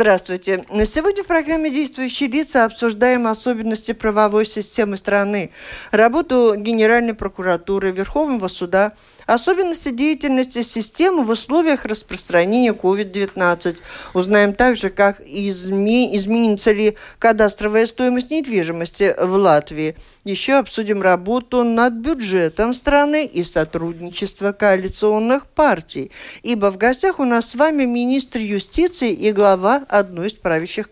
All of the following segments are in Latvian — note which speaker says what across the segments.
Speaker 1: Здравствуйте. Сегодня в программе «Действующие лица» обсуждаем особенности правовой системы страны, работу Генеральной прокуратуры, Верховного суда – Особенности деятельности системы в условиях распространения COVID-19. Узнаем также, как изме... изменится ли кадастровая стоимость недвижимости в Латвии. Еще обсудим работу над бюджетом страны и сотрудничество коалиционных партий. Ибо в гостях у нас с вами министр юстиции и глава одной из правящих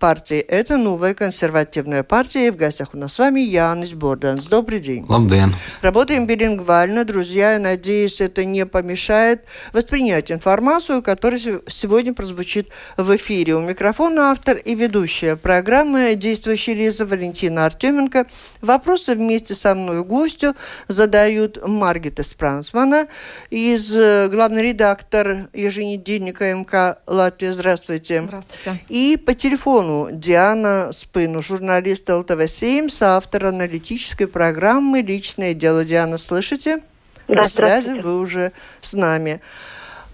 Speaker 1: партий. Это новая консервативная партия. И в гостях у нас с вами Янис Борданс. Добрый день.
Speaker 2: Лабден.
Speaker 1: Работаем билингвально, друзья. Надеюсь, это не помешает воспринять информацию, которая сегодня прозвучит в эфире. У микрофона автор и ведущая программы «Действующий Лиза» Валентина Артеменко. Вопросы вместе со мной гостю задают Маргита Спрансмана из э, главный редактор еженедельника МК «Латвия». Здравствуйте.
Speaker 3: Здравствуйте.
Speaker 1: И по телефону Диана Спыну, журналист ЛТВ-7, соавтор аналитической программы «Личное дело». Диана, слышите?
Speaker 3: Да,
Speaker 1: На связи вы уже с нами.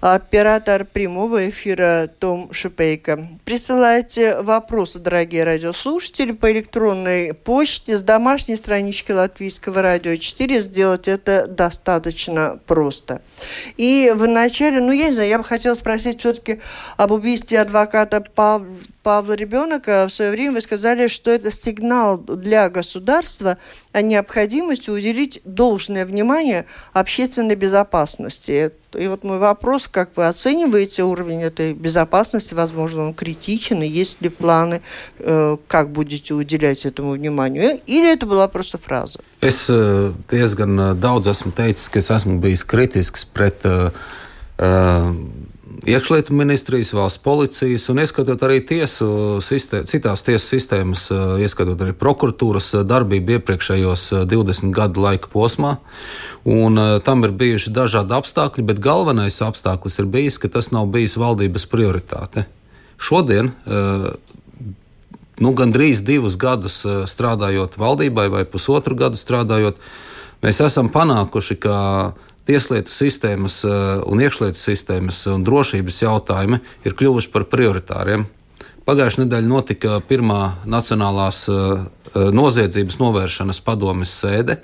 Speaker 1: Оператор прямого эфира Том Шипейко. Присылайте вопросы, дорогие радиослушатели, по электронной почте с домашней странички Латвийского радио 4. Сделать это достаточно просто. И в начале, ну, я не знаю, я бы хотела спросить все-таки об убийстве адвоката Павла Павла Ребенка в свое время вы сказали, что это сигнал для государства о необходимости уделить должное внимание общественной безопасности. И вот мой вопрос, как вы оцениваете уровень этой безопасности? Возможно, он критичен, и есть ли планы, э, как будете уделять этому вниманию? Или это была просто фраза?
Speaker 2: Es э, diezgan э, daudz esmu teicis, ka es esmu bijis kritisks pret uh, uh, iekšlietu ministrijas, valsts policijas un ieskatot arī tiesu sistē, citās tiesu sistēmas, ieskatot arī prokuratūras darbību iepriekšējos 20 gadu laika posmā. Un, tam ir bijuši dažādi apstākļi, bet galvenais apstākļus ir bijis, ka tas nav bijis valdības prioritāte. Šodien, nu, gandrīz divus gadus strādājot valdībai, vai pusotru gadu strādājot, mēs esam panākuši, ka tieslietu sistēmas eh, un iekšlietu sistēmas un drošības jautājumi ir kļuvuši par prioritāriem. Pagājušajā nedēļā notika pirmā Nacionālās eh, noziedzības novēršanas padomes sēde,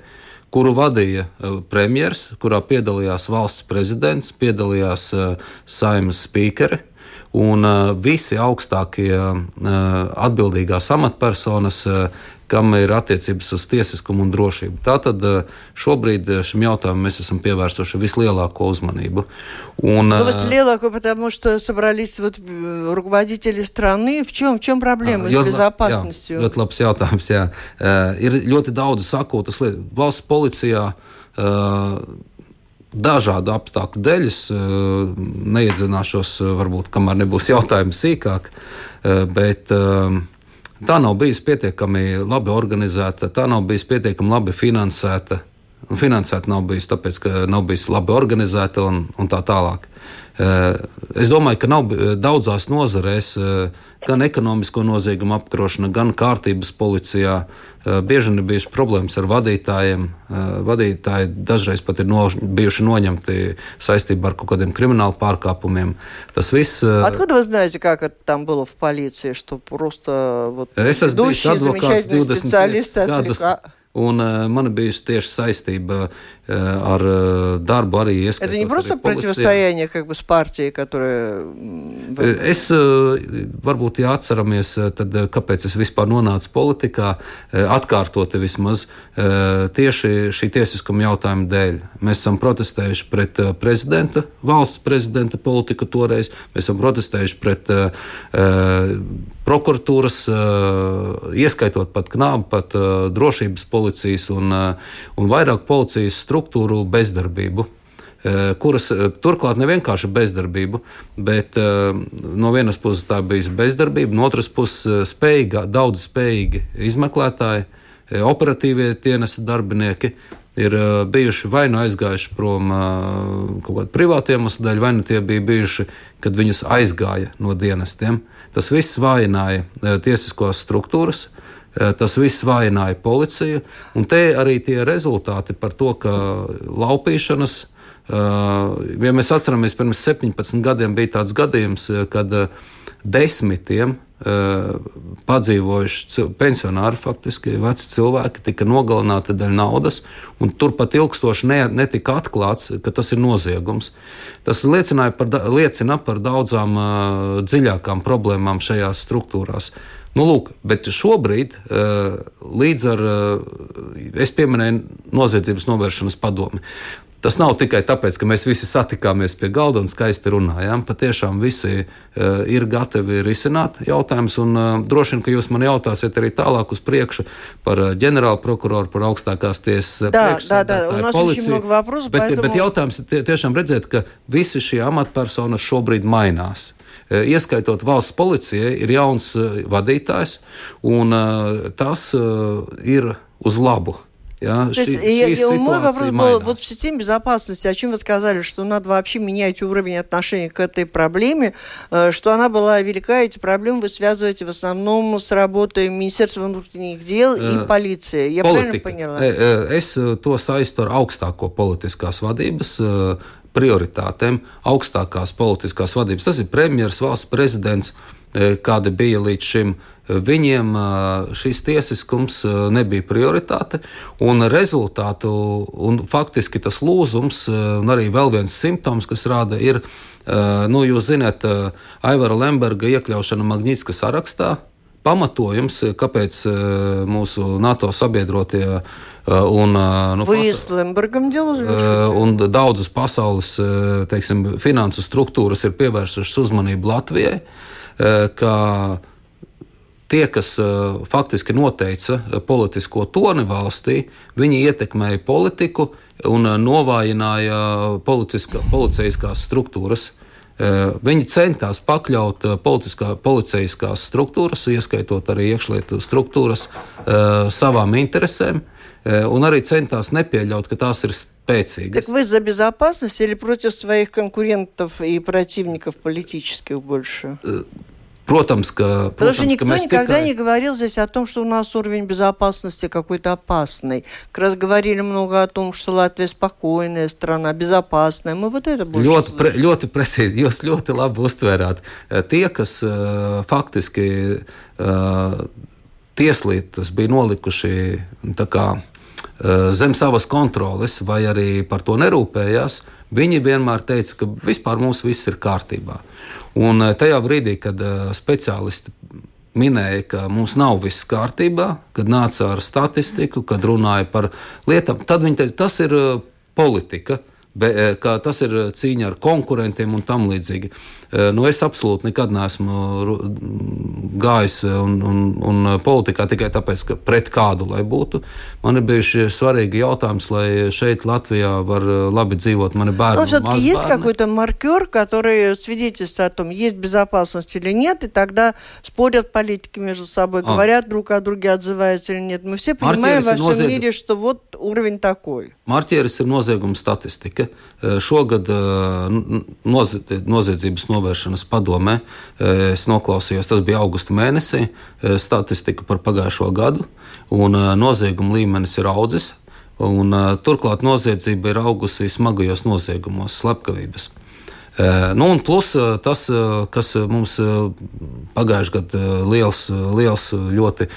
Speaker 2: kuru vadīja eh, premjerministrs, kurā piedalījās valsts prezidents, piedalījās saimnes spīkeri. Un visi augstākie atbildīgās amatpersonas kam ir attiecības uz tiesiskumu un drošību. Tātad eh, šobrīd eh, šim jautājumam mēs esam pievērsuši vislielāko uzmanību.
Speaker 1: Un, ну, lielāko, потому что собрались вот руководители страны. В чем, в чем проблема
Speaker 2: ļoti,
Speaker 1: с безопасностью?
Speaker 2: Jā, ļoti labs jautājums. Jā. Uh, ir ļoti daudz sakūtas lietas. Valsts policijā uh, dažādu apstākļu dēļ. Es uh, neiedzināšos, varbūt, kamēr nebūs jautājumi sīkāk, uh, bet uh, tā nav bijusi pietiekami labi organizēta, tā nav bijusi pietiekami labi finansēta. Un finansēta nav bijusi tāpēc, ka nav bijusi labi organizēta un, un tā tālāk. Eh, es domāju, ka nav eh, daudzās nozarēs eh, gan ekonomisko noziegumu apkarošana, gan kārtības policijā. Bieži vien ir bijušas problēmas ar vadītājiem. Vadītāji dažreiz pat ir no, bijuši noņemti saistībā ar kaut kādiem kriminālu pārkāpumiem. Tas viss.
Speaker 1: Откуда вы знаете, как это там было в полиции, что просто вот
Speaker 2: es esmu bijis advokāts 20 gadus. Un uh, man bija tieši saistība uh, ar uh, darbu arī
Speaker 1: ieskaitot. Это не просто противостояние как бы с партией, которая...
Speaker 2: Es, uh, varbūt, ja atceramies, tad kāpēc es vispār nonācu politikā, uh, atkārtoti vismaz uh, tieši šī tiesiskuma jautājuma dēļ. Mēs esam protestējuši pret uh, prezidenta, valsts prezidenta politiku toreiz, mēs esam protestējuši pret uh, uh, prokuratūras, uh, ieskaitot pat knābu, pat uh, drošības policijas un, uh, un vairāk policijas struktūru bezdarbību. kuras turklāt ne vienkārši bezdarbību, bet no vienas puses tā bija bezdarbība, no otras puses spējīga, daudz spējīgi izmeklētāji, operatīvie dienesta darbinieki, ir uh, bijuši vai nu aizgājuši prom uh, kaut kādā privātā iemesla dēļ, vai nu tie bija bijuši, kad viņus aizgāja no dienestiem. Tas viss vājināja uh, tiesiskās struktūras. Tas viss vājināja policiju, un te arī tie rezultāti par to, ka laupīšanas, ja mēs atceramies, pirms 17 gadiem bija tāds gadījums, kad desmitiem Eh, padzīvojuši pensionāri, faktiski veci cilvēki, tika nogalināti dēļ naudas, un turpat ilgstoši ne, netika atklāts, ka tas ir noziegums. Tas par, liecina par daudzām uh, dziļākām problēmām šajās struktūrās. Nu, lūk, bet šobrīd, uh, līdz ar, uh, es pieminēju noziedzības novēršanas padomi, Tas nav tikai tāpēc, ka mēs visi satikāmies pie galda un skaisti runājām. Patiešām visi uh, ir gatavi risināt jautājumus, un uh, droši vien, ka jūs man jautāsiet arī tālāk uz priekšu par uh, ģenerālu prokuroru, par augstākās tiesas
Speaker 1: priekšsēdētāju policiju. Вопросов,
Speaker 2: bet,
Speaker 1: поэтому...
Speaker 2: bet jautājums ir tie, tiešām redzēt, ka visi šie amatpersonas šobrīd mainās. Ieskaitot valsts policijai, ir jauns vadītājs, un tas ir uz labu
Speaker 1: Ja, То есть, и, мой вопрос был вот в системе безопасности, о чем вы сказали, что надо вообще менять уровень отношения к этой проблеме, э, что она была велика, эти проблемы вы связываете в основном с работой Министерства внутренних дел и полиции. Я Politika. правильно поняла?
Speaker 2: Es to saistu ar augstāko politiskās vadības prioritātēm, augstākās politiskās vadības. Tas ir premjeras, valsts prezidents, kāda bija līdz šim Viņiem šis tiesiskums nebija prioritāte, un rezultātu, un faktiski tas lūzums, un arī vēl viens simptoms, kas rāda, ir, nu, jūs zināt, Aivara Lemberga iekļaušana Magnitska sarakstā. Pamatojums, kāpēc mūsu NATO sabiedrotie un, nu,
Speaker 1: pas...
Speaker 2: un daudzas pasaules teiksim, finansu struktūras ir pievērsušas uzmanību Latvijai, tie, kas faktiski noteica politisko toni valstī, viņi ietekmēja politiku un novājināja policiskās struktūras. Uh, viņi centās pakļaut policiskās struktūras, ieskaitot arī iekšlietu struktūras, savām interesēm, un arī centās nepieļaut, ka tās ir спецīgas.
Speaker 1: Так вы за безопасность или против своих конкурентов и противников политических больше?
Speaker 2: Protams, ka,
Speaker 1: protams, Потому что никто никогда tikai... не говорил здесь о том, что у нас уровень безопасности какой-то опасный. Как раз говорили много о том, что Латвия спокойная страна, безопасная. Мы вот это больше
Speaker 2: ļoti, pre, ļoti precīzi, jūs ļoti labi uztvērāt. Tie, kas uh, faktiski uh, tieslietas bija nolikuši kā, uh, zem savas kontroles vai arī par to nerūpējās, viņi vienmēr teica, ka vispār mums viss ir kārtībā. Un eh, tajā brīdī, kad eh, speciālisti minēja, ka mums nav viss kārtībā, kad nāca ar statistiku, kad runāja par lietām, tad viņi teica, tas ir eh, politika. Be, tas ir cīņa ar konkurentiem un tam līdzīgi. Eh, nu, es absolūti nekad neesmu gājis un, un, un politikā tikai tāpēc, ka pret kādu lai būtu. Man ir bijuši svarīgi jautājums, lai šeit Latvijā var eh, labi dzīvot mani bērni.
Speaker 1: Все-таки есть какой-то маркер, который свидетельствует о том, есть безопасность или нет, и тогда спорят политики между собой, а. говорят друг о друге, отзываются или нет. Мы все понимаем во всем nozieg... мире, что вот уровень такой.
Speaker 2: Marķieris ir nozieguma statistika. Šogad noziedzības novērtējums novēršanas padomē. Eh, es noklausījos, tas bija augusta mēnesī, statistika par pagājušo gadu, un nozieguma līmenis ir audzis. Un, turklāt noziedzība ir augusi smagajos noziegumos, slepkavības. Nu, un plus tas, kas mums pagājušajā gadā liels, liels, ļoti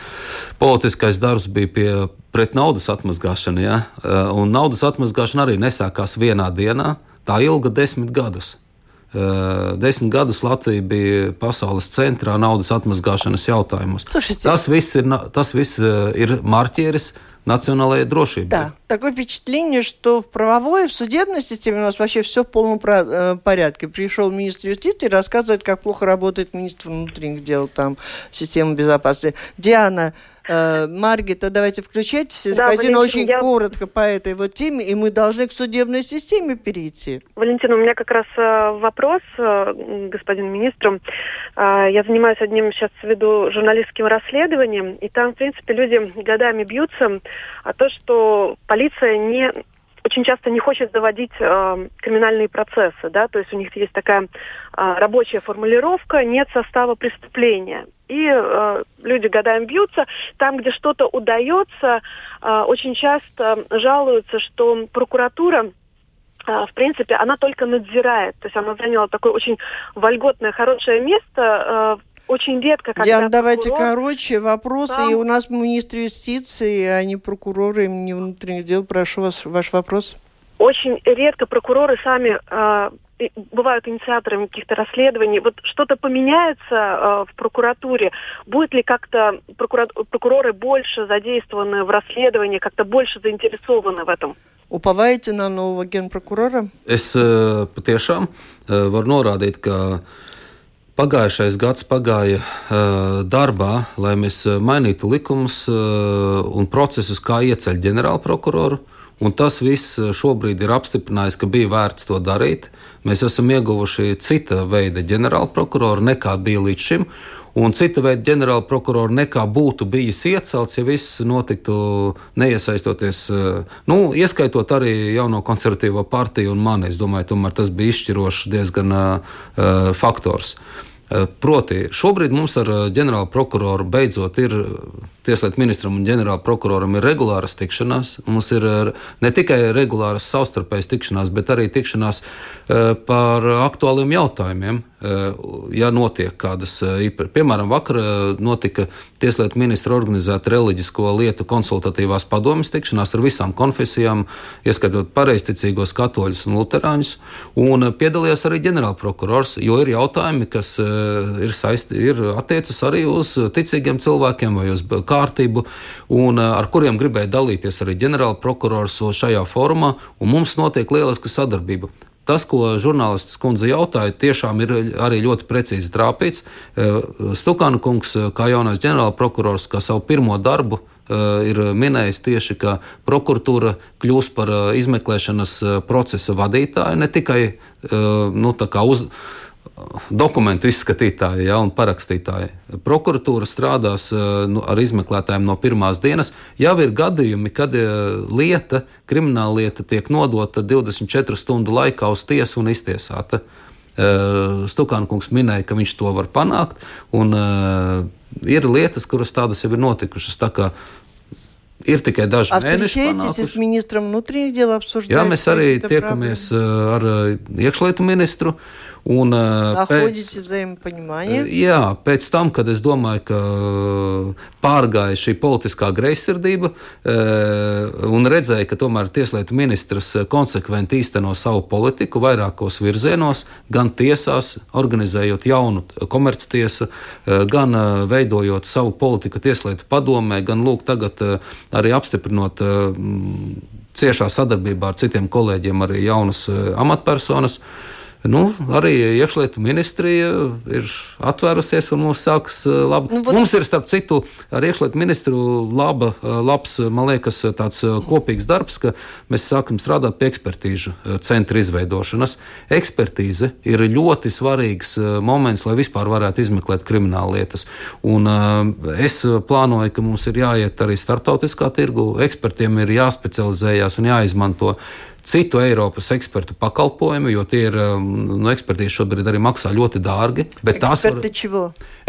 Speaker 2: politiskais darbs bija pie pret naudas atmazgāšanu. Ja? Un naudas atmazgāšana arī nesākās vienā dienā, tā ilga desmit gadus. Desmit gadus Latvija bija pasaules centrā naudas atmazgāšanas jautājumos. Tas viss ir, tas viss ir marķieris национальной дроши.
Speaker 1: Да, такое впечатление, что в правовой, в судебной системе у нас вообще все в полном э, порядке. Пришел министр юстиции и рассказывает, как плохо работает министр внутренних дел, там, система безопасности. Диана, Маргита, давайте включайтесь. Да, Валентин, очень я... коротко по этой вот теме, и мы должны к судебной системе перейти.
Speaker 3: Валентин, у меня как раз э, вопрос э, господину министру. Я занимаюсь одним сейчас веду журналистским расследованием, и там, в принципе, люди годами бьются, а то, что полиция не очень часто не хочет заводить э, криминальные процессы, да, то есть у них есть такая э, рабочая формулировка «нет состава преступления». И э, люди годами бьются. Там, где что-то удается, э, очень часто жалуются, что прокуратура в принципе, она только надзирает. То есть она заняла такое очень вольготное, хорошее место очень редко, когда
Speaker 1: Диана, давайте короче вопросы. Там... И у нас министр юстиции, а не прокуроры, не внутренних дел. Прошу вас, ваш вопрос.
Speaker 3: Очень редко прокуроры сами э, бывают инициаторами каких-то расследований. Вот что-то поменяется э, в прокуратуре? Будет ли как-то прокура... прокуроры больше задействованы в расследовании, как-то больше заинтересованы в этом?
Speaker 1: Upavēti на нового генпрокурора?
Speaker 2: Es uh, patiešām uh, varu norādīt, ka Pagājušais gads pagāja uh, darbā, lai mēs mainītu likumus uh, un procesus, kā ieceļ ģenerālprokuroru. Un tas viss šobrīd ir apstiprinājis, ka bija vērts to darīt. Mēs esam ieguvuši cita veida ģenerālprokuroru nekā bija līdz šim un cita veida ģenerāla prokurora nekā būtu bijis iecelts, ja viss notiktu neiesaistoties, eh, nu, ieskaitot arī jauno konservatīvo partiju un mani. Es domāju, tomēr tas bija izšķirošs diezgan uh, faktors. Proti, šobrīd mums ar ģenerālu prokuroru beidzot ir Tieslietu ministram un ģenerāla prokuroram ir regulāras tikšanās. Mums ir ne tikai regulāras savstarpējas tikšanās, bet arī tikšanās par aktuāliem jautājumiem. Ja notiek kādas piemēram, vakar notika Tieslietu ministra organizēta reliģisko lietu konsultatīvās padomjas tikšanās ar visām konfesijām, ieskaitot pareizticīgos katoļus un luterāņus, un piedalījās arī ģenerālprokurors, jo ir jautājumi, kas ir, saisti, ir attiecas arī uz ticīgiem cilvēkiem vai uz kārtību, un eh, ar kuriem gribēja dalīties arī ģenerālprokurors šajā formā, un mums notiek lieliska sadarbība. Tas, ko žurnālists kundze jautāja, tiešām ir arī ļoti precīzi trāpīts. Eh, Stukāna kungs, eh, kā jaunais ģenerālprokurors, kā savu pirmo darbu, ir minējis tieši, ka prokuratūra kļūs par izmeklēšanas procesa vadītāju, ne tikai nu, uz, dokumentu izskatītāji ja, un parakstītāji. Prokuratūra strādās eh, nu, ar izmeklētājiem no pirmās dienas. Jau ir gadījumi, kad eh, lieta, krimināla lieta tiek nodota 24 stundu laikā uz tiesu un iztiesāta. Eh, Stukānkungs minēja, ka viņš to var panākt, un ir lietas, kuras tādas jau ir notikušas. Tā kā Ir tikai daži
Speaker 1: а mēneši. С министром внутренних дел обсуждаете?
Speaker 2: Jā, mēs arī tiekamies problēma? ar iekšlietu ministru. Un,
Speaker 1: Находите pēc, взаимопонимание?
Speaker 2: Jā, pēc tam, kad es domāju, ka pārgāja šī politiskā greizsirdība un redzēju, ka tomēr tieslietu ministrs konsekventi īsteno savu politiku vairākos virzienos, gan tiesās, organizējot jaunu komerctiesu, gan veidojot savu politiku tieslietu padomē, gan lūk tagad arī apstiprinot ciešā sadarbībā ar citiem kolēģiem arī jaunas amatpersonas. Uh, Nu, arī iekšlietu ministrija ir atvērusies un mums sākas eh, labi. Nu, bet... Mums ir, starp citu, ar iekšlietu ministru laba, eh, labs, man liekas, tāds eh, kopīgs darbs, ka mēs sākam strādāt pie ekspertīžu centra izveidošanas. Ekspertīze ir ļoti svarīgs moments, lai vispār varētu izmeklēt krimināla lietas. Un, es plānoju, ka mums ir jāiet arī starptautiskā tirgu, ekspertiem ir jāspecializējas un jāizmanto citu Eiropas ekspertu pakalpojumu, jo tie ir um, nu, ekspertīzi šobrīd arī maksā ļoti dārgi.
Speaker 1: Tās ir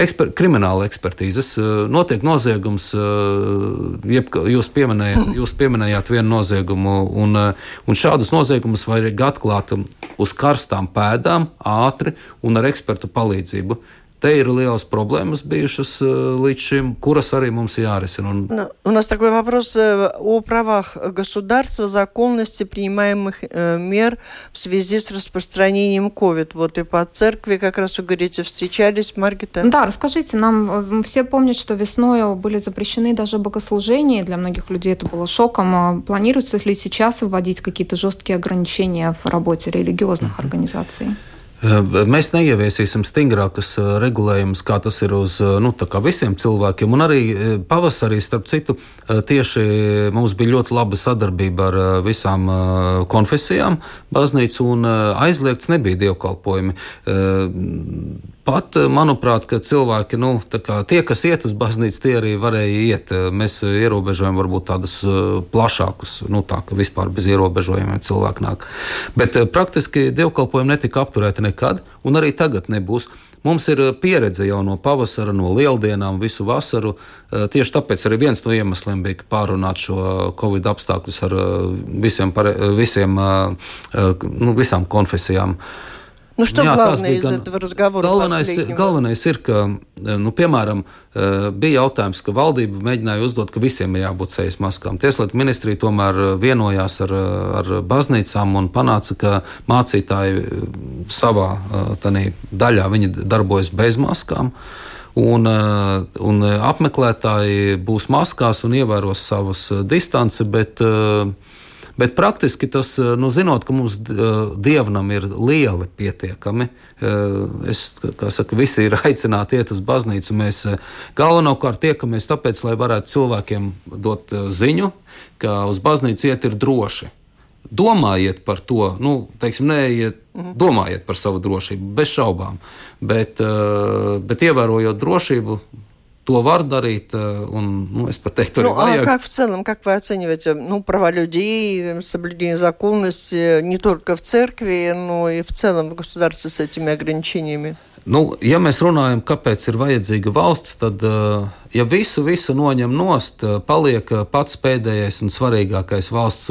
Speaker 2: eksper, krimināla ekspertīzes. Uh, notiek noziegums, uh, jeb, jūs, pieminējāt, jūs pieminējāt vienu noziegumu, un, uh, un šādus noziegumus vajag atklāt uz karstām pēdām, ātri un ar ekspertu palīdzību. Te ir lielas проблемы bijušas līdz šim, kuras arī mums jārisina. Un...
Speaker 1: У нас такой вопрос э, о правах государства, законности принимаемых э, мер в связи с распространением COVID. Вот и по церкви, как раз вы говорите, встречались, Маргита?
Speaker 4: Да, расскажите, нам все помнят, что весной были запрещены даже богослужения. Для многих людей это было шоком. А планируется ли сейчас вводить какие-то жесткие ограничения в работе религиозных организаций?
Speaker 2: Mēs neieviesīsim stingrākas regulējumus, kā tas ir uz nu, visiem cilvēkiem. Un arī pavasarī, starp citu, tieši mums bija ļoti laba sadarbība ar visām konfesijām. Baznīca un aizliegts nebija dievkalpojumi. Pat, manuprāt, ka cilvēki, nu, kā, tie, kas iet uz baznīcu, tie arī varēja iet. Mēs ierobežojam varbūt tādus plašākus, nu, tā ka vispār bez ierobežojumiem cilvēki nāk. Bet praktiski dievkalpojumi netika apturēti nekad, un arī tagad nebūs. Mums ir pieredze jau no pavasara, no lieldienām, visu vasaru. Tieši tāpēc arī viens no iemesliem bija pārunāt šo covid apstākļus ar visiem, visiem, nu, visām konfesijām.
Speaker 1: Nu, что Jā, главное из gan, этого разговора?
Speaker 2: Galvenais, galvenais ir, ka, nu, piemēram, bija jautājums, ka valdība mēģināja uzdot, ka visiem ir jābūt sejas maskām. Tieslietu ministrija tomēr vienojās ar, ar baznīcām un panāca, ka mācītāji savā daļā darbojas bez maskām. Un, un apmeklētāji būs maskās un ievēros savas distanci, bet uh, Bet praktiski tas, eh, nu, zinot, ka mums eh, dievnam ir lieli pietiekami, eh, es, kā saka, visi ir aicināti iet uz baznīcu. Mēs galvenokārt tiekamies tāpēc, lai varētu cilvēkiem dot ziņu, ka uz baznīcu iet ir droši. Domājiet par to, nu, teiksim, neiet, domājiet par savu drošību, bez šaubām. Bet, bet ievērojot drošību, то var дарить, он, ну, es pat teiktu,
Speaker 1: ну, а как в целом, как вы оцениваете ну, права людей, соблюдение законности не только в церкви, но и в целом в государстве с этими ограничениями?
Speaker 2: Nu, ja mēs runājam, kāpēc ir vajadzīga valsts, tad, ja visu, visu noņem nost, paliek pats pēdējais un svarīgākais valsts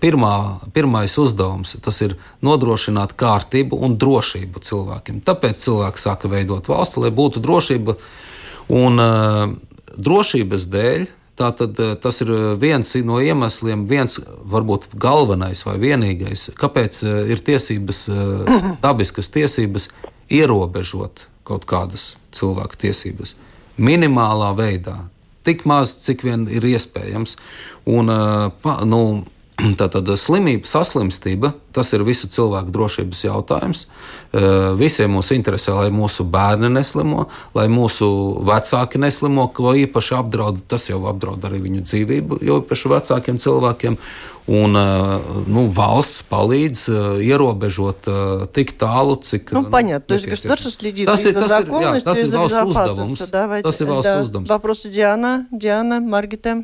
Speaker 2: pirmā, pirmais uzdevums. Tas ir nodrošināt kārtību un drošību cilvēkiem. Tāpēc cilvēki sāka veidot valsti, lai būtu drošība Un uh, drošības dēļ Tātad eh, tas ir viens no iemesliem, viens varbūt galvenais vai vienīgais, kāpēc eh, ir tiesības, dabiskas tiesības ierobežot kaut kādas cilvēku tiesības. Minimālā veidā, tik maz, cik vien ir iespējams. Un, nu, Tātad slimība, saslimstība, tas ir visu cilvēku drošības jautājums. Eh, visiem mums interesē, lai mūsu bērni neslimo, lai mūsu vecāki neslimo, ko īpaši apdraud. Tas jau apdraud arī viņu dzīvību, jo īpaši vecākiem cilvēkiem. Un eh, nu, valsts palīdz eh, ierobežot tik tālu, cik.
Speaker 1: Nu, понятно. То есть государство следит tas ir,
Speaker 2: за законностью tas ir, jā, tas ir valsts uzdevums.
Speaker 1: Давайте,
Speaker 2: tas ir valsts
Speaker 1: да.
Speaker 2: uzdevums.
Speaker 1: Вопросы Диана, Диана, Маргита.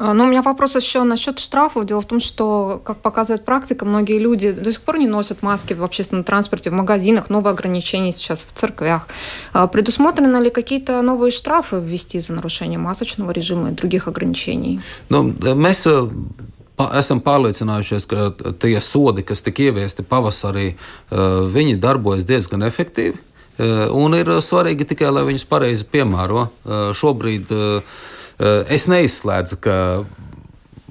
Speaker 4: Ну, у меня вопрос еще насчет штрафов. Дело в том, что, как показывает практика, многие люди до сих пор не носят маски в общественном транспорте, в магазинах, новые ограничения сейчас в церквях. Предусмотрены ли какие-то новые штрафы ввести за нарушение масочного режима и других ограничений?
Speaker 2: Ну, mēs esam pārliecinājušies, ka tie sodi, kas tika ieviesti pavasarī, viņi darbojas diezgan efektīvi. Un ir svarīgi tikai, lai viņus pareizi piemēro. Šobrīd Eh, es neizslēdzu, ka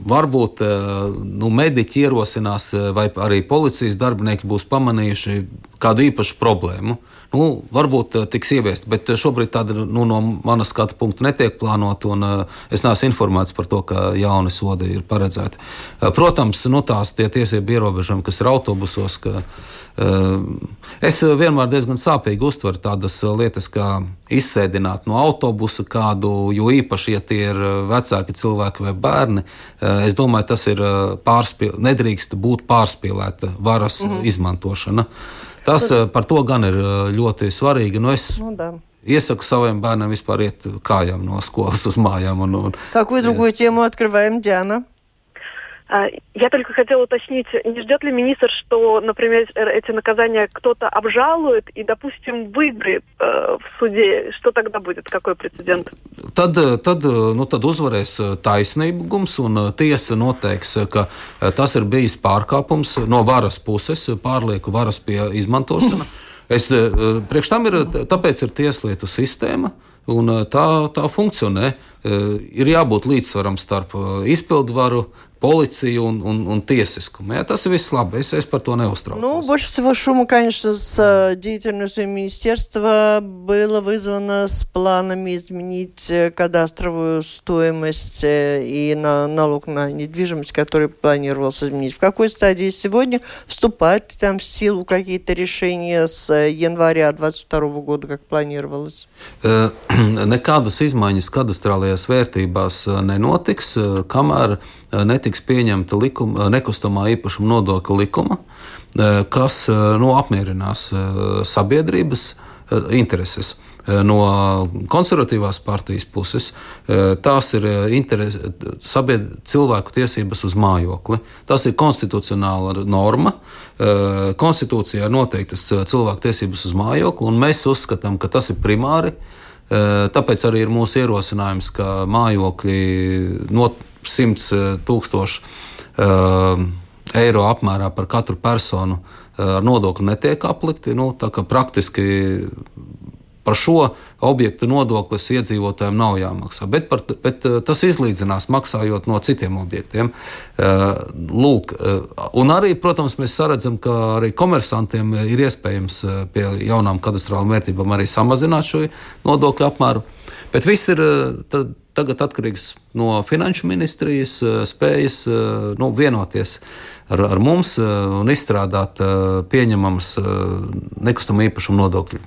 Speaker 2: varbūt eh, nu, mediķi ierosinās, eh, vai arī policijas darbinieki būs pamanījuši kādu īpašu problēmu. Nu, varbūt tiks ieviest, bet šobrīd tāda nu, no manas skatu punkta netiek plānota, un es neesmu informēts par to, ka jauni sodi ir paredzēti. Protams, nu, tās tie tiesību ierobežojumi, kas ir autobusos, ka, Es vienmēr diezgan sāpīgi uztveru tādas lietas, kā izsēdināt no autobusa kādu, jo īpaši, ja tie ir vecāki cilvēki vai bērni, es domāju, tas ir pārspīlēts, nedrīkst būt pārspīlēta varas mm -hmm. izmantošana. Tas par to gan ir ļoti svarīgi. Nu, es, nu, da. Iesaku saviem bērniem vispār iet kājām no skolas uz mājām. Un, un,
Speaker 1: Какую другую тему открываем, Диана?
Speaker 3: А, я только хотела уточнить, не ждет ли министр, что, например, эти наказания кто-то обжалует и, допустим, выиграет э, в суде? Что тогда будет? Какой прецедент?
Speaker 2: Tad, tad, nu, tad uzvarēs taisnīgums, un tiesa noteiks, ka tas ir bijis pārkāpums no varas puses, pārlieku varas pie izmantošana. Es, priekš tam ir, tāpēc ir tieslietu sistēma, un tā, tā funkcionē. Ir jābūt līdzsvaram starp izpildvaru, поliciju un, un, un tiesiskumu. Ja, tas ir viss labi, es, es par to neuztraucos.
Speaker 1: Ну, больше всего шума, конечно, с э, деятельностью министерства было вызвано с планами изменить э, кадастровую стоимость э, и на налог на недвижимость, который планировался изменить. В какой стадии сегодня вступают там в силу какие-то решения с января 2022 года, как планировалось?
Speaker 2: Nekādas izmaiņas kadastrālajās vērtībās nenotiks, kamēr netiks pieņemta likuma, nekustamā īpašuma nodokļa likuma, kas nu, apmierinās sabiedrības intereses. No konservatīvās partijas puses tās ir interes, sabied, cilvēku tiesības uz mājokli. Tas ir konstitucionāla norma. Konstitūcijā ir noteiktas cilvēku tiesības uz mājokli, un mēs uzskatām, ka tas ir primāri. Tāpēc arī ir mūsu ierosinājums, ka mājokļi no 100 tūkstoši eiro apmērā par katru personu ar nodokli netiek aplikti. Nu, praktiski par šo objektu nodoklis iedzīvotājiem nav jāmaksā. Bet, par, bet tas izlīdzinās maksājot no citiem objektiem. Lūk, un arī, protams, mēs saredzam, ka arī komersantiem ir iespējams pie jaunām kadastrālām vērtībām arī samazināt šo nodokļu apmēru. Bet viss ir tad, tagad atkarīgs no finanšu ministrijas spējas nu, vienoties ar, ar mums un izstrādāt pieņemamas nekustamo īpašumu nodokļu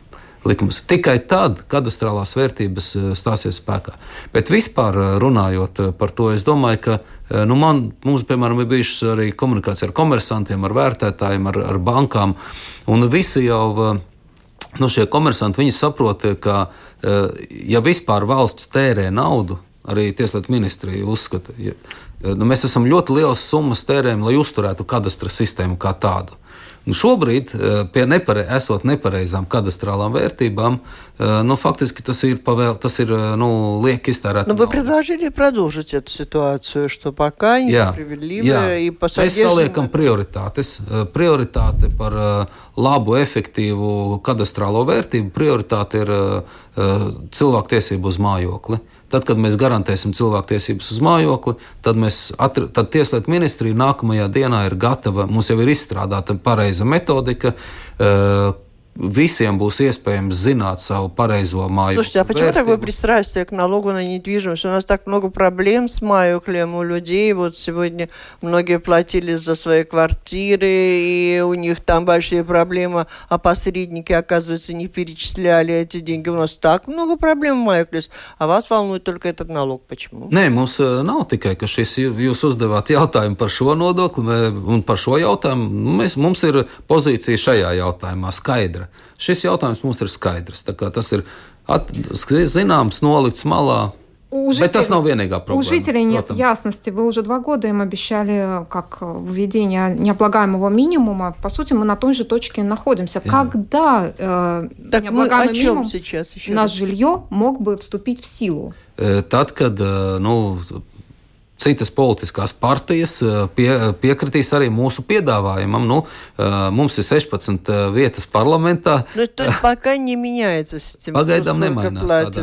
Speaker 2: likumus. Tikai tad kadastrālās vērtības stāsies spēkā. Bet vispār runājot par to, es domāju, ka nu man, mums, piemēram, ir bijušas arī komunikācija ar komersantiem, ar vērtētājiem, ar, ar bankām, un visi jau. Nu, šie komersanti saprot, ka, ja vispār valsts tērē naudu, arī Tieslietu ministrija uzskata, ja, nu, mēs esam ļoti lielas summas tērējam, lai uzturētu kadastra sistēmu kā tādu. Un šobrīd, eh, pie nepare, esot nepareizām kadastrālām vērtībām, э, nu, фактически tas ir, pavēl, tas ir э, ну, liek iztērēt.
Speaker 1: Но вы предложили продолжить эту ситуацию, что пока несправедливо и по
Speaker 2: Mēs saliekam prioritātes. Э, prioritāte par labu, efektīvu kadastrālo vērtību, prioritāte ir cilvēktiesību uz mājokli. Tad, kad mēs garantēsim cilvēktiesības uz mājokli, tad, atr, tad Tieslietu ministrija nākamajā dienā ir gatava, mums jau ir izstrādāta pareiza metodika. Visiem būs iespējams zināt savu pareizo māju.
Speaker 1: Слушайте, а почему такое пристрастие к налогу на недвижимость? У нас так много проблем с маюклем у людей. Вот сегодня многие платили за свои квартиры, и у них там большие проблемы, а посредники, оказывается, не перечисляли эти деньги. У нас так много проблем в Майклис, а вас волнует только этот налог. Почему?
Speaker 2: Nē, mums nav tikai, ka šis jūs uzdevāt jautājumu par šo nodokli, un par šo jautājumu mēs, mums ir pozīcija šajā jautājumā skaidra. Šis jautājums mums ir skaidrs. Tas ir at, zināms, nolikts malā. У жителей, это vienīgā проблема.
Speaker 4: У жителей нет ясности. Вы уже два года им обещали как введение необлагаемого минимума. По сути, мы на той же точке находимся. Yeah. Когда э, так необлагаемый минимум сейчас еще на жилье мог бы вступить в силу?
Speaker 2: Tad, kad nu, citas politiskās partijas eh, pie, piekritīs arī mūsu piedāvājumam. Nu, eh, mums ir 16 eh, vietas parlamentā.
Speaker 1: Nu.
Speaker 2: Pagaidām nemainās.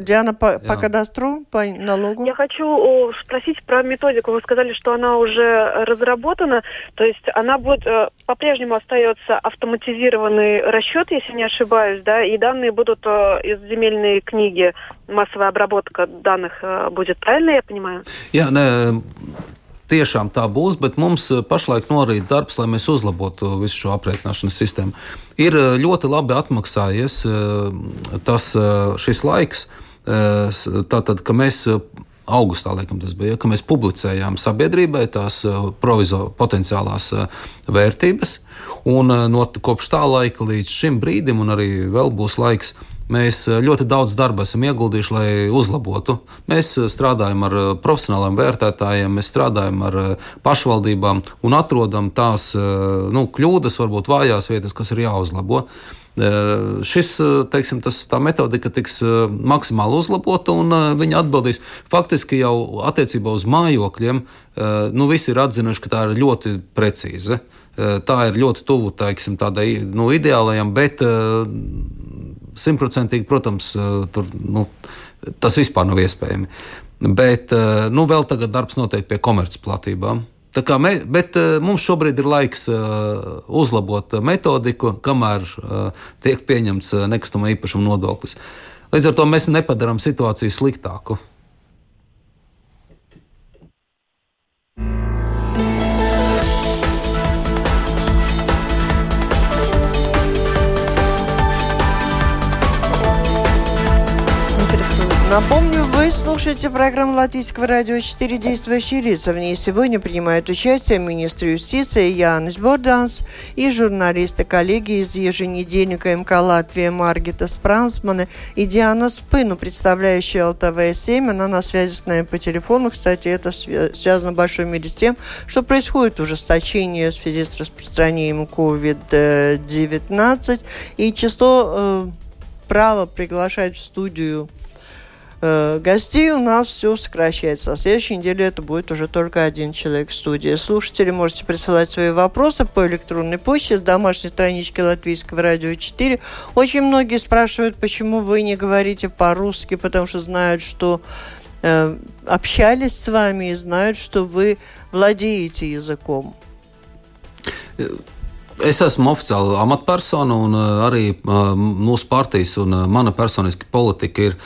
Speaker 1: Диана, по, по кадастру, по налогу?
Speaker 3: Я хочу спросить про методику. Вы сказали, что она уже разработана. То есть она будет по-прежнему остается автоматизированный расчет, если не ошибаюсь, да, и данные будут из земельной книги массовая обработка данных будет, правильно я понимаю?
Speaker 2: Jā, ne, tiešām tā būs, bet mums pašlaik norīt darbs, lai mēs uzlabotu visu šo aprēķināšanas sistēmu. Ir ļoti labi atmaksājies tas, šis laiks, tātad, ka mēs augustā, laikam tas bija, ka mēs publicējām sabiedrībai tās provizo potenciālās vērtības, un no kopš tā laika līdz šim brīdim, un arī vēl būs laiks, Mēs eh, ļoti daudz darba esam ieguldījuši, lai uzlabotu. Mēs eh, strādājam ar eh, profesionāliem vērtētājiem, mēs strādājam ar pašvaldībām un atrodam tās nu, kļūdas, varbūt vājās vietas, kas ir jāuzlabo. Šis, teiksim, tas, tā metodika tiks maksimāli uzlabota, un viņi atbildīs. Faktiski jau attiecībā uz mājokļiem, nu, visi ir atzinuši, ka tā ir ļoti precīza. Tā ir ļoti tuvu teiksim, tādai nu, ideālajam, bet simtprocentīgi, protams, tur, nu, tas vispār nav iespējams. Bet nu, vēl tagad darbs notiek pie komercplatībām. Me, bet uh, mums šobrīd ir laiks uzlabot metodiku, kamēr tiek pieņemts nekustamā īpašuma nodoklis. Līdz ar to mēs nepadarām situāciju sliktāku.
Speaker 1: Напомню, вы слушаете программу Латвийского радио 4 «Действующие лица». В ней сегодня принимают участие министр юстиции Янис Борданс и журналисты коллеги из еженедельника МК «Латвия» Маргита Спрансмана и Диана Спыну, представляющая ЛТВ-7. Она на связи с нами по телефону. Кстати, это связано в большой мере с тем, что происходит ужесточение в связи с распространением COVID-19 и число э, право приглашать в студию Э, гостей у нас все сокращается. На следующей неделе это будет уже только один человек в студии. Слушатели можете присылать свои вопросы по электронной почте с домашней странички Латвийского радио 4. Очень многие спрашивают, почему вы не говорите по-русски, потому что знают, что э, общались с вами и знают, что вы владеете языком.
Speaker 2: Es esmu oficiāli amatpersona, un uh, arī uh, mūsu partijas un uh, mana personiska politika ir,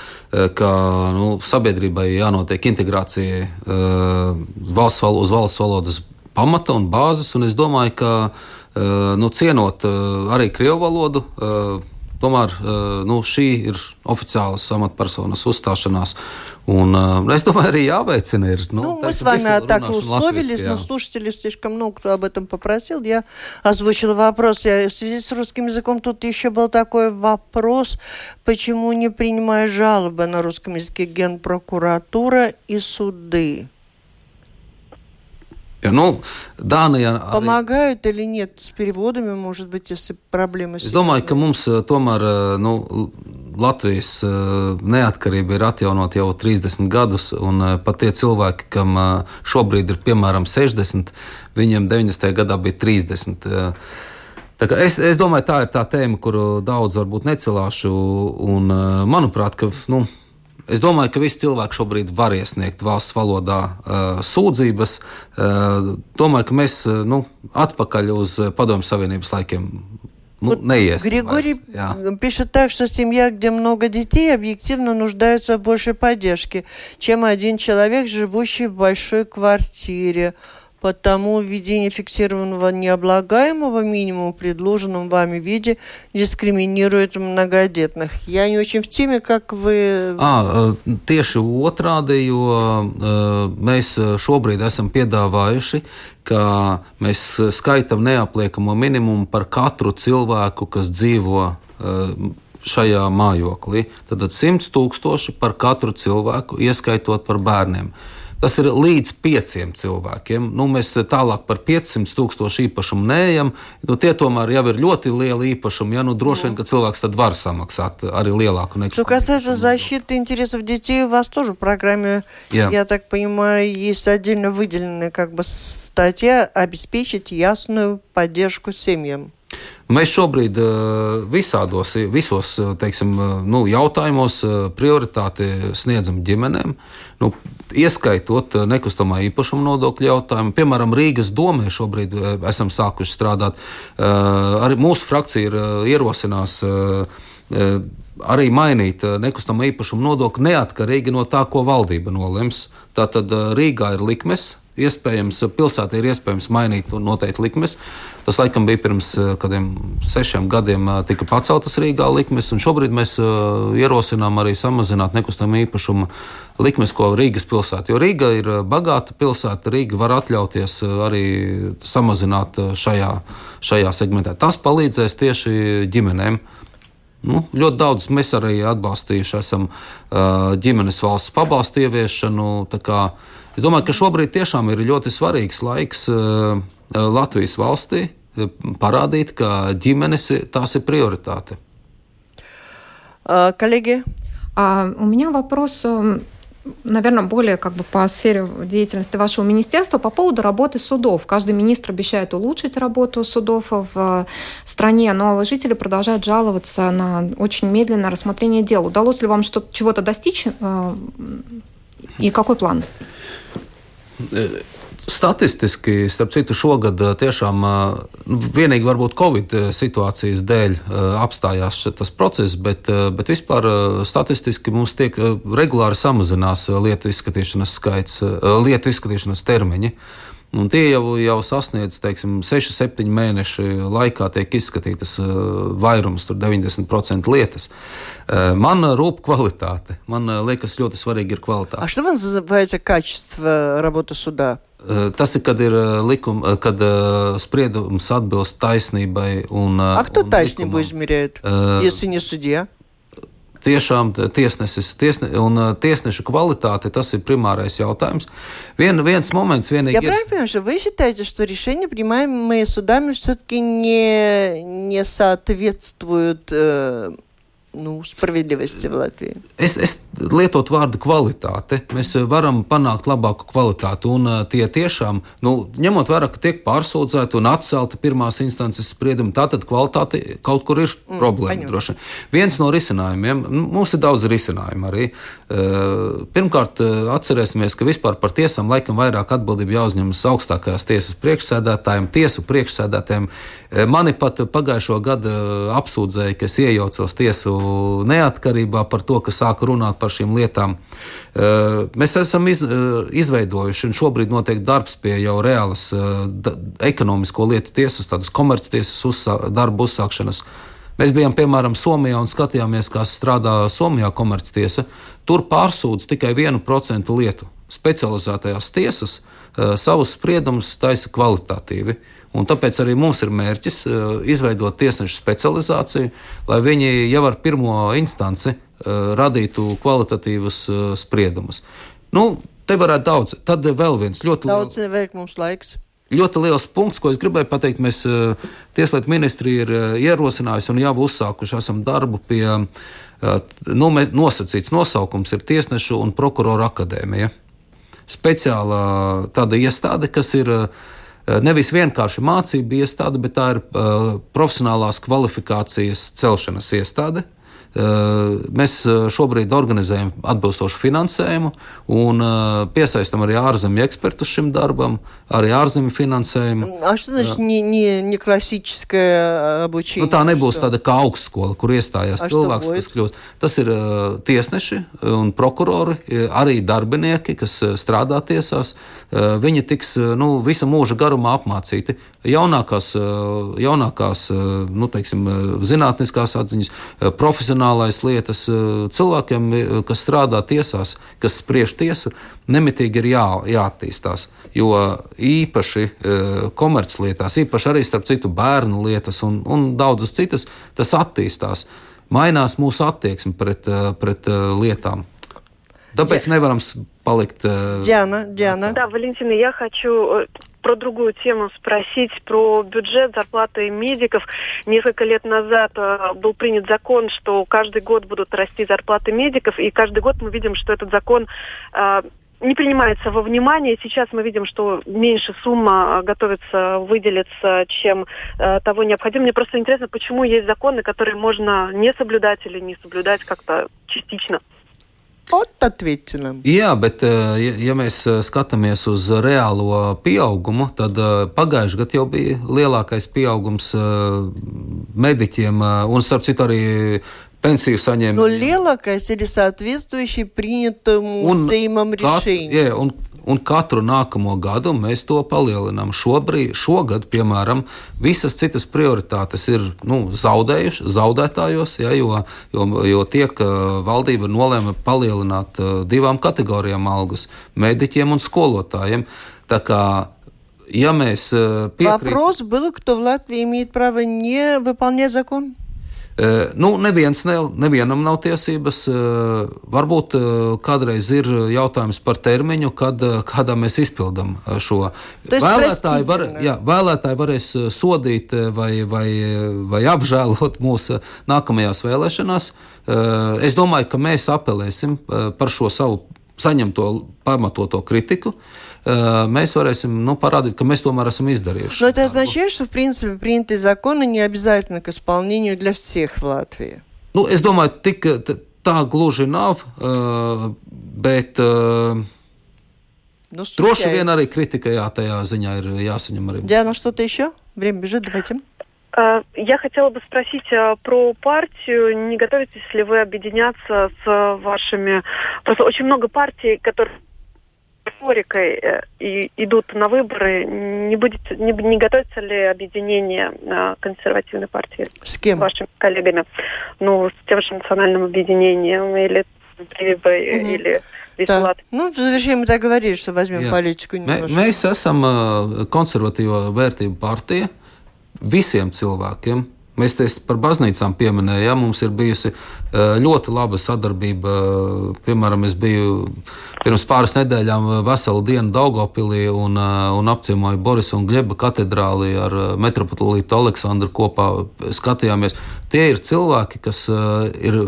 Speaker 2: ka nu, sabiedrībai jānotiek integrācijai valsts, uz valsts valodas pamata un bāzes. Un es domāju, ka nu, cienot arī krievu valodu, tomēr nu, šī ir oficiālas amatpersonas uzstāšanās. Un, uh, es думаю, arī jāveicina. Ir,
Speaker 1: ну, ну, мы с вами так условились, но слушателей слишком много кто об этом попросил. Я озвучила вопрос. Я, в связи с русским языком тут еще был такой вопрос, почему не принимая жалобы на русском языке Генпрокуратура и суды?
Speaker 2: Ja, nu, Dānijā
Speaker 1: arī... Помогают или нет с переводами, может быть, если проблемы с...
Speaker 2: Es domāju, ka mums tomēr nu, Latvijas neatkarība ir atjaunot jau 30 gadus, un pat tie cilvēki, kam šobrīd ir piemēram 60, viņiem 90. gadā bija 30. Es, es domāju, tā ir tā tēma, kuru daudz varbūt necelāšu. Un, manuprāt, ka, nu, Es domāju, ka visi cilvēki šobrīd var iesniegt valsts valodā uh, sūdzības. Uh, domāju, ka mēs uh, nu, atpakaļ uz Padomju Savienības laikiem ну, вот наезд.
Speaker 1: Григорий yeah. пишет так, что семья, где много детей, объективно нуждаются в большей поддержке, чем один человек, живущий в большой квартире. Потому введение фиксированного необлагаемого минимума в предложенном вами виде дискриминирует многодетных. Я не очень в теме, как вы...
Speaker 2: À, tieši otrādi, jo mēs šobrīd esam piedāvājuši, ka mēs skaitām neapliekamo minimumu par katru cilvēku, kas dzīvo šajā mājoklī. Tad 100 tūkstoši par katru cilvēku, ieskaitot par bērniem. Tas ir līdz pieciem cilvēkiem. Nu, mēs tālāk par 500 tūkstošu īpašumu neejam. Nu, tie tomēr jau ir ļoti lieli īpašumi. Ja? Nu, droši vien, ka cilvēks tad var samaksāt arī lielāku nekā.
Speaker 1: Что касается защиты интересов детей, у вас тоже в программе, yeah. я так понимаю, есть отдельно выделенная как бы статья обеспечить ясную поддержку семьям.
Speaker 2: Mēs šobrīd visādos, visos teiksim, nu, jautājumos prioritāti sniedzam ģimenēm, nu, ieskaitot nekustamā īpašuma nodokļu jautājumu. Piemēram, Rīgas domē šobrīd esam sākuši strādāt. Arī mūsu frakcija ir ierosinās arī mainīt nekustamā īpašuma nodokli neatkarīgi no tā, ko valdība nolems. Tātad Rīgā ir likmes, iespējams, pilsētā ir iespējams mainīt noteikti likmes. Tas laikam bija pirms eh, kādiem sešiem gadiem, eh, tika paceltas Rīgā likmes, un šobrīd mēs eh, ierosinām arī samazināt nekustamā īpašuma likmes, ko Rīgas pilsēta. Jo Rīga ir bagāta pilsēta, Rīga var atļauties arī samazināt šajā, šajā segmentā. Tas palīdzēs tieši ģimenēm. Nu, ļoti daudz mēs arī atbalstījuši esam ģimenes valsts pabalstu ieviešanu. Es domāju, ka šobrīd tiešām ir ļoti svarīgs laiks uh, Latvijas valstī uh, parādīt, ka ģimenes tās ir приоритеты.
Speaker 1: Uh, коллеги?
Speaker 4: А, у меня вопрос наверное, более как бы по сфере деятельности вашего министерства по поводу работы судов. Каждый министр обещает улучшить работу судов в стране, но жители продолжают жаловаться на очень медленное рассмотрение дел. Удалось ли вам что-то чего-то достичь И какой план?
Speaker 2: Statistiski, starp citu, šogad tiešām nu, vienīgi varbūt Covid situācijas dēļ apstājās tas process, bet, bet vispār statistiski mums tiek regulāri samazinās lietu izskatīšanas skaits, lietu izskatīšanas termiņi. Un tie jau, jau sasniedz teiksim, 6, 7 mēnešu laikā, tiek izskatītas vairums, 90% lietas. Man rūp kvalitāte. Man liekas, ļoti svarīgi ir kvalitāte.
Speaker 1: А что называется качество работы суда?
Speaker 2: Tas ir, kad ir likuma, kad spriedums atbilst taisnībai un.
Speaker 1: А кто
Speaker 2: un
Speaker 1: taisnību
Speaker 2: likumam.
Speaker 1: измеряет,
Speaker 2: Э,
Speaker 1: если не судья?
Speaker 2: Tiešām tiesnesis tiesne, un uh, tiesneša kvalitāte tas ir primārais jautājums. Vien, viens moments,
Speaker 1: Я
Speaker 2: vienīgi ir.
Speaker 1: правильно понимаю, что вы считаете, что решения, принимаемые судами, все-таки не, не соответствуют э, nu, sprawiedliwości w Latvijā?
Speaker 2: Es, es lietotu vārdu kvalitāte. Mēs eh, varam panākt labāku kvalitāti. Un eh, tie tiešām, nu, ņemot vērā, ka tiek pārsūdzēti un atcelti pirmās instances spriedumi, tātad kvalitāte kaut kur ir mm, problēma. Droši. Viens no risinājumiem, nu, mums ir daudz risinājumu arī. Eh, pirmkārt, atcerēsimies, ka vispār par tiesām laikam vairāk atbildību jāuzņemas augstākajās tiesas priekšsēdētājiem, tiesu priekšsēdētājiem. Mani pat pagājušo gadu apsūdzēja, ka es iejaucos tiesu neatkarībā par to, ka sāku runāt par šīm lietām. Eh, Mēs esam iz, eh, izveidojuši, un šobrīd notiek darbs pie jau reālas eh, da- ekonomisko lietu tiesas, tādas komerctiesas uzsā, darba uzsākšanas. Mēs bijām, piemēram, Somijā un skatījāmies, kā strādā Somijā komerctiesa. Tur pārsūdz tikai 1% lietu. Specializētajās tiesas uh, savus spriedumus taisa kvalitatīvi. Un tāpēc arī mums ir mērķis uh, izveidot tiesnešu specializāciju, lai viņi jau ar pirmo instanci uh, radītu kvalitatīvus uh, spriedumus. Nu, te varētu daudz. Tad vēl viens ļoti liels.
Speaker 1: Daudz mums laiks.
Speaker 2: Ļoti liels punkts, ko es gribēju pateikt. Mēs eh, Tieslietu ministrija ir eh, ierosinājusi un jau uzsākuši esam darbu pie eh, nu, nosacīts nosaukums ir Tiesnešu un prokuroru akadēmija. Speciāla tāda iestāde, kas ir eh, Eh, nevis vienkārši mācību iestāde, bet tā ir eh, profesionālās kvalifikācijas celšanas iestāde. Eh, mēs šobrīd organizējam atbilstošu finansējumu un piesaistam arī ārzemju ekspertus šim darbam, arī ārzemju finansējumu. Nu, tā nebūs tāda kā augstskola, kur iestājās
Speaker 1: A
Speaker 2: cilvēks, kas kļūst. Tas ir э, tiesneši un prokurori, arī darbinieki, kas э, strādā tiesās. Uh, viņi tiks uh, nu, visa mūža garumā apmācīti. Jaunākās, uh, jaunākās nu, teiksim, zinātniskās atziņas, profesionālais lietas cilvēkiem, kas strādā tiesās, kas spriež tiesu, nemitīgi ir jā, jāattīstās. Jo īpaši komerclietās, īpaši arī starp citu bērnu lietas un, un daudzas citas, tas attīstās. Mainās mūsu attieksme pret, pret lietām. Tāpēc nevaram s- palikt.
Speaker 1: Диана, Диана.
Speaker 3: Да, Валентина, я хочу э, про другую тему спросить, про бюджет, зарплаты медиков. Несколько лет назад э, был принят закон, что каждый год будут расти зарплаты медиков, и каждый год мы видим, что этот закон э, не принимается во внимание. Сейчас мы видим, что меньше сумма готовится выделиться, чем э, того необходимо. Мне просто интересно, почему есть законы, которые можно не соблюдать или не соблюдать как-то частично.
Speaker 1: Вот ответьте нам.
Speaker 2: Jā, bet, eh, ja, ja mēs eh, skatāmies uz reālo pieaugumu, tad eh, pagājušajā gadā jau bija lielākais pieaugums eh, mediķiem, eh, un starp citu arī pensiju
Speaker 1: Но
Speaker 2: saņēmējiem.
Speaker 1: лелакость или соответствующий принятому
Speaker 2: Un
Speaker 1: Сеймом
Speaker 2: kat-
Speaker 1: решению.
Speaker 2: jā, un, un katru nākamo gadu mēs to palielinām. Šobrīd, šogad, piemēram, visas citas prioritātes ir nu, zaudējušas, zaudētājos, ja, jo, jo, jo tiek eh, valdība nolēma palielināt eh, divām kategorijām algas - mediķiem un skolotājiem. Tā kā, ja mēs eh, piekrītam.
Speaker 1: Вопрос был, кто в Латвии имеет право не выполнять закон?
Speaker 2: Nu, neviens, ne, nevienam nav tiesības. Varbūt kādreiz ir jautājums par termiņu, kad, kādā mēs izpildām šo. Vēlētāji, var, jā, vēlētāji varēs sodīt vai, vai, vai apžēlot mūsu nākamajās vēlēšanās. Es domāju, ka mēs apelēsim par šo savu saņemto pamatoto kritiku. Eh, Mēs varēsim nu, parādīt, ka mēs tomēr esam izdarījuši.
Speaker 1: Но это означает, что, в принципе, принятые законы не обязательны к исполнению для всех в Латвии.
Speaker 2: Nu, es domāju, tik, tā gluži nav, bet
Speaker 1: Ну,
Speaker 2: droši vien arī kritika jā, tajā ziņā ir jāsaņem arī.
Speaker 1: Диана, что-то еще? Время бежит, давайте.
Speaker 3: А, Я хотела бы спросить а, про партию. Не готовитесь ли вы объединяться с а, вашими... Просто очень много партий, которые риторикой э, и идут на выборы. Не, будет, не, не готовится ли объединение а, консервативной партии
Speaker 1: С
Speaker 3: с
Speaker 1: кем?
Speaker 3: вашими коллегами? Ну, с тем же национальным объединением или Прививой,
Speaker 1: Мгм.
Speaker 3: или Весь
Speaker 1: Tā.
Speaker 3: Латвijas
Speaker 1: Nu, завершим tā говоришь, что возьмем
Speaker 2: Jā.
Speaker 1: политику
Speaker 2: Mē,
Speaker 1: немножко.
Speaker 2: mēs esam uh, konservatīvo vērtību partija visiem cilvēkiem. Mēs te par baznīcām pieminējām, mums ir bijusi uh, ļoti laba sadarbība. uh, Piemēram, es biju pirms pāris nedēļām uh, veselu dienu Daugopilī un, un apciemoju Borisa un Gleba katedrāli ar metropolītu Aleksandru kopā skatījāmies. Tie ir cilvēki, kas ir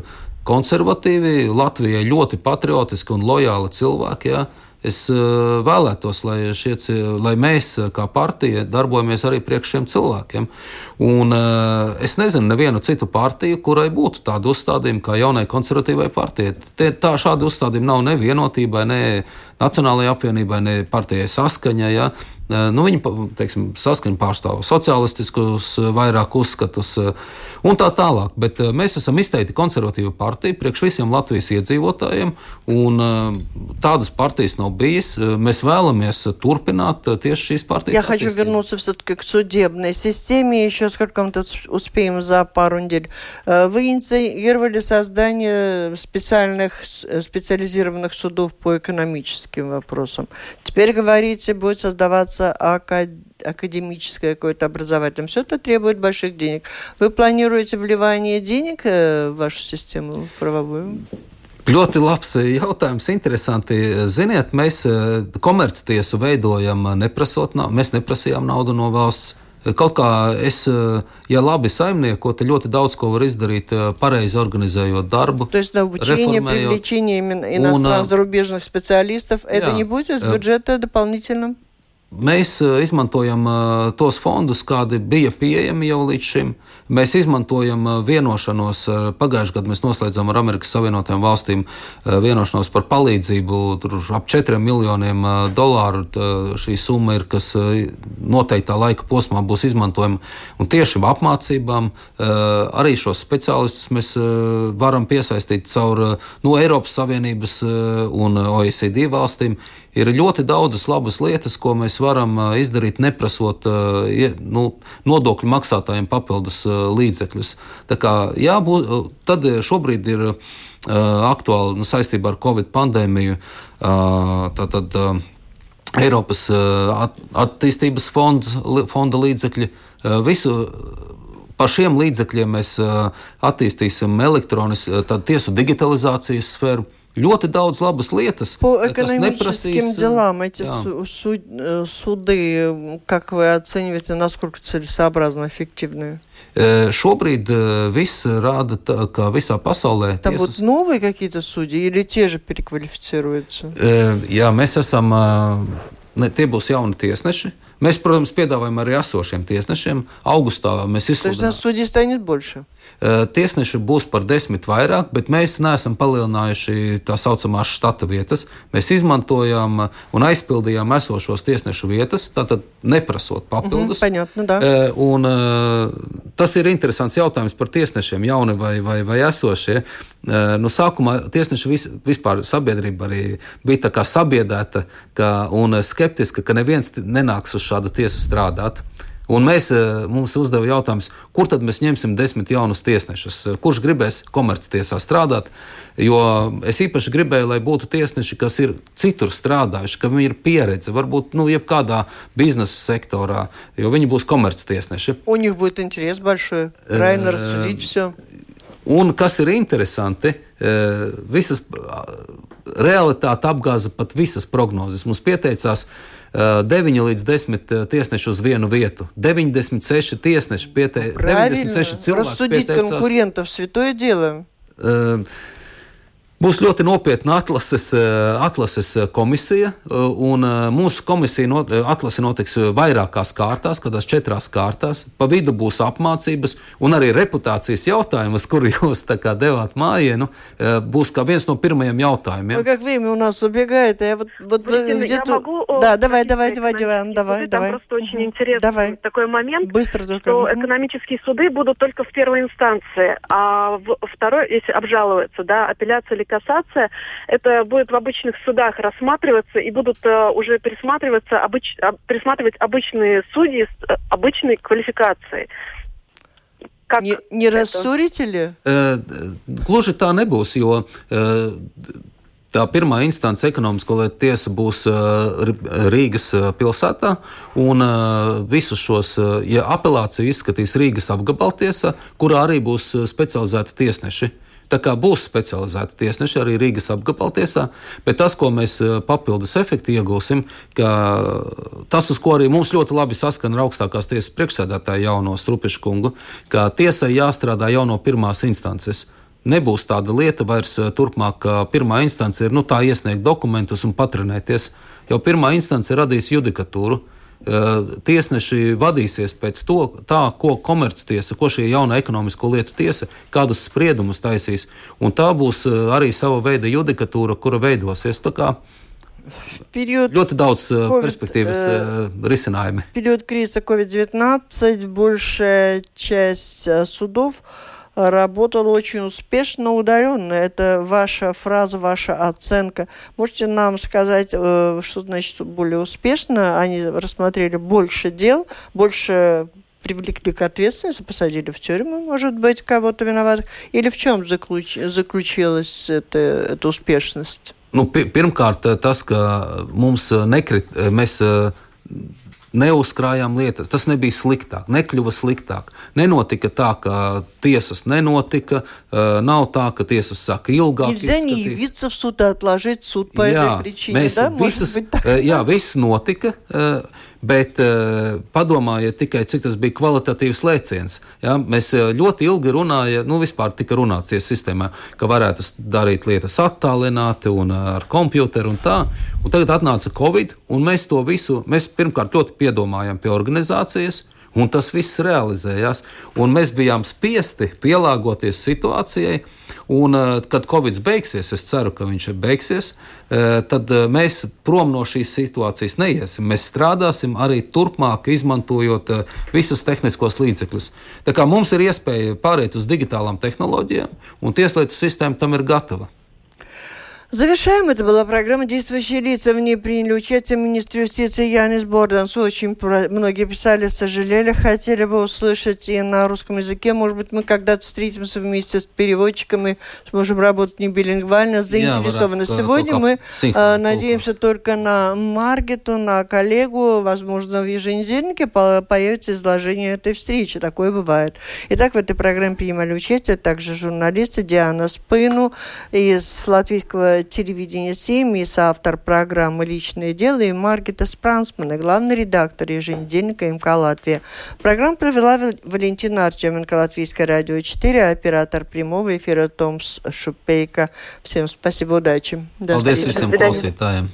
Speaker 2: konservatīvi, Latvijai ļoti patriotiski un lojāli cilvēki. Ja? Es uh, vēlētos, lai, šie, lai mēs, uh, kā partija, darbojamies arī priekš šiem cilvēkiem. Un, uh, es nezinu nevienu citu partiju, kurai būtu tāda uzstādījuma kā jaunai konservatīvai partijai. Tie, tā šādi uzstādījumi nav ne vienotībai, ne Nacionālajai apvienībai, ne partijai saskaņai. Ja? Uh, Nu, viņi pa- teiksim, saskaņā pārstāv sociālistiskus uh, vairāk uzskatus uh, un tā tālāk. Bet uh, mēs esam izteikti konservatīva partija priekš visiem Latvijas iedzīvotājiem, un uh, tādas partijas nav bijis. Uh, Mēs vēlamies uh, turpināt uh, tieši šīs partijas.
Speaker 1: Я хочу
Speaker 2: attīstību.
Speaker 1: вернуться все-таки к судебной системе. Еще сколько мы тут успеем за пару недель. Э, Вы инициировали создание специальных, с- специализированных судов по экономическим вопросам. Теперь, говорите, будет создаваться ака- академическое какое-то образовательное. Все это требует больших денег. Вы планируете вливание денег э, в вашу систему правовую?
Speaker 2: Ļoti labs eh, jautājums, interesanti. Ziniet, mēs eh, komerctiesu veidojam, eh, neprasot, nau- mēs neprasījām naudu no valsts. Kaut kā es, eh, ja labi saimniekotu, ļoti daudz ko var izdarīt, eh, pareizi organizējot darbu.
Speaker 1: То есть на обучение,
Speaker 2: Реформею.
Speaker 1: привлечение именно
Speaker 2: Он,
Speaker 1: иностранных,
Speaker 2: а,
Speaker 1: зарубежных специалистов, это
Speaker 2: Jā,
Speaker 1: не будет из
Speaker 2: э,
Speaker 1: бюджета дополнительным?
Speaker 2: Mēs eh, izmantojam eh, tos fondus, kādi bija pieejami jau līdz šim. Mēs izmantojam eh, vienošanos. Pagājušajā gadā mēs noslēdzām ar Amerikas Savienotajām valstīm vienošanos par palīdzību. Tur ap 4 miljoniem dolāru šī summa ir, kas noteiktā laika posmā būs izmantojama. Un tieši apmācībām arī šos speciālistus mēs varam piesaistīt caur no Eiropas Savienības un OECD valstīm. Ir ļoti daudzas labas lietas, ko mēs varam ā, izdarīt, neprasot ie- nu, nodokļu maksātājiem papildus ā, līdzekļus. Tā kā, jā, bū, tad šobrīd ir aktuāli nu, saistībā ar Covid pandēmiju. Tātad, Eiropas attīstības fonds, fonda līdzekļi. Visu par šiem līdzekļiem mēs attīstīsim elektronisku tiesu digitalizācijas sfēru Ļoti daudz labas lietas.
Speaker 1: По
Speaker 2: kas
Speaker 1: экономическим
Speaker 2: neprasīs,
Speaker 1: делам эти
Speaker 2: jā.
Speaker 1: су- су- э, суды, м, как вы оцениваете, насколько целесообразно, эффективны?
Speaker 2: E, Šobrīd e, viss rāda, tā, ka visā pasaulē
Speaker 1: Там
Speaker 2: tiesas-
Speaker 1: будут новые какие-то судьи или те же переквалифицируются?
Speaker 2: E, Jā, mēs esam. ā, Ne, tie būs jauni tiesneši. Mēs, protams, piedāvājam arī esošiem tiesnešiem. Augustā mēs izsludinājām. Tiesneši э, būs par desmit vairāk, bet mēs neesam palielinājuši tā saucamās štata vietas. Mēs izmantojām uh, un aizpildījām esošos tiesnešu vietas, tātad neprasot papildus.
Speaker 1: Mm -hmm,
Speaker 2: paņot, nu un, э, tas ir interesants jautājums par tiesnešiem, jauni vai, vai, vai esošie. Э, nu, sākumā tiesneši vis, vispār sabiedrība arī bija sabiedrēta ka, un skeptiska, ka neviens nenāks uz šādu tiesu strādāt. Un mēs, e, mums uzdeva jautājums, kur tad mēs ņemsim desmit jaunus tiesnešus, E, kurš gribēs komerctiesā strādāt. Jo es īpaši gribēju, lai būtu tiesneši, kas ir citur strādājuši, ka viņi ir pieredze, varbūt nu, jebkādā biznesa sektorā, jo viņi būs komerctiesneši.
Speaker 1: У них будет интерес большой, правильно рассудить все.
Speaker 2: Un kas ir interesanti, e, visas ā, realitāte apgāza pat visas prognozes. Mums pieteicās e, 9 līdz 10 tiesneši uz vienu vietu. 96 tiesneši pieteica.
Speaker 1: Правильно.
Speaker 2: 96 cilvēki
Speaker 1: Рассудить
Speaker 2: pieteicās.
Speaker 1: конкурентов святое дело.
Speaker 2: E, Būs ļoti nopietna atlases, eh, atlases komisija, eh, un eh, mūsu komisija not, atlase notiks vairākās kārtās, kādās četrās kārtās. Pa vidu būs apmācības un arī reputācijas jautājumus, kur jūs devāt mājienu, būs kā viens no pirmajiem jautājumiem.
Speaker 1: Как время у нас убегает, я вот, вот где-то... Да, давай, давай, давай, давай, давай, давай.
Speaker 3: Там просто очень интересный
Speaker 1: давай.
Speaker 3: такой момент,
Speaker 1: Быстро только.
Speaker 3: что экономические суды будут только в первой инстанции, а в второй, если обжалуется, да, апелляция или кассация, это будет в обычных судах рассматриваться и будут uh, уже пересматриваться, обыч, пересматривать обычные судьи с uh, обычной квалификацией.
Speaker 1: Как не, не рассорите ли?
Speaker 2: Э, gluži tā nebūs, jo э, Tā pirmā instance ekonomisko lietu tiesa būs uh, Rīgas pilsētā, un uh, visus šos, uh, ja apelāciju izskatīs Rīgas apgabaltiesā, kurā arī būs specializēti tiesneši. Tā kā būs specializēti tiesneši arī Rīgas apgabaltiesā, bet tas, ko mēs papildus efekti iegūsim, ka tas, uz ko arī mums ļoti labi saskana ar augstākās tiesas priekšsēdētāju jauno Strupišu kungu, ka tiesai jāstrādā jau no pirmās instances nebūs tāda lieta vairs turpmāk, ka pirmā instance ir nu, iesniegt dokumentus un patrenēties. Jau pirmā instance radīs judikatūru. Tiesneši vadīsies pēc to, tā, ko komerctiesa, ko šī jauna ekonomisko lietu tiesa, kādus spriedumus taisīs. Un tā būs arī sava veida judikatūra, kura veidosies. период ļoti daudz COVID, перспективas э, risinājumu.
Speaker 1: В период кризиса COVID-19 большая часть судов работал очень успешно удаленно. Это ваша фраза, ваша оценка. Можете нам сказать, э, что значит более успешно? Они рассмотрели больше дел, больше привлекли к ответственности, посадили в тюрьму, может быть, кого-то виноват? Или в чем заключ... заключилась эта, эта успешность?
Speaker 2: Nu, pirmkārt, tas, ka mums nekrit, mēs neuzkrājām lietas. Tas nebija sliktāk, nekļuva sliktāk. Nenotika tā, ka tiesas nenotika, nav tā, ka tiesas saka ilgāk.
Speaker 1: Sūdā, sudu, jā, mēs, да,
Speaker 2: visas, jā, viss notika. Bet uh, padomājiet tikai, cik tas bija kvalitatīvs lēciens. Ja? Mēs uh, ļoti ilgi runājām, nu vispār tika runāts tiesas sistēmā, ka varētu darīt lietas attālināti un uh, ar komputeru un tā. Un tagad atnāca Covid, un mēs to visu, mēs pirmkārt ļoti piedomājam pie organizācijas. Un tas viss realizējās, un mēs bijām spiesti pielāgoties situācijai, Un, eh, kad Covid beigsies, es ceru, ka viņš beigsies, eh, tad eh, mēs prom no šīs situācijas neiesim. Mēs strādāsim arī turpmāk, izmantojot visus tehniskos līdzekļus. Tā kā mums ir iespēja pāriet uz digitālām tehnoloģijām, un tieslietu sistēma tam ir gatava.
Speaker 1: Завершаем. Это была программа «Действующие лица». В ней приняли участие министр юстиции Янис Борданс. Очень многие писали, сожалели, хотели бы услышать и на русском языке. Может быть, мы когда-то встретимся вместе с переводчиком и сможем работать не билингвально, заинтересованы. Yeah, Сегодня мы э, надеемся только на Маргету, на коллегу. Возможно, в еженедельнике появится изложение этой встречи. Такое бывает. Итак, в этой программе принимали участие также журналисты Диана Спыну из латвийского телевидения 7 и соавтор программы «Личное дело» и Маргита Спрансмана, главный редактор еженедельника МК «Латвия». Программу провела Валентина Артеменко, Латвийское радио 4, оператор прямого эфира Томс Шупейка. Всем спасибо, удачи.
Speaker 2: До Paldies visiem klausītājiem!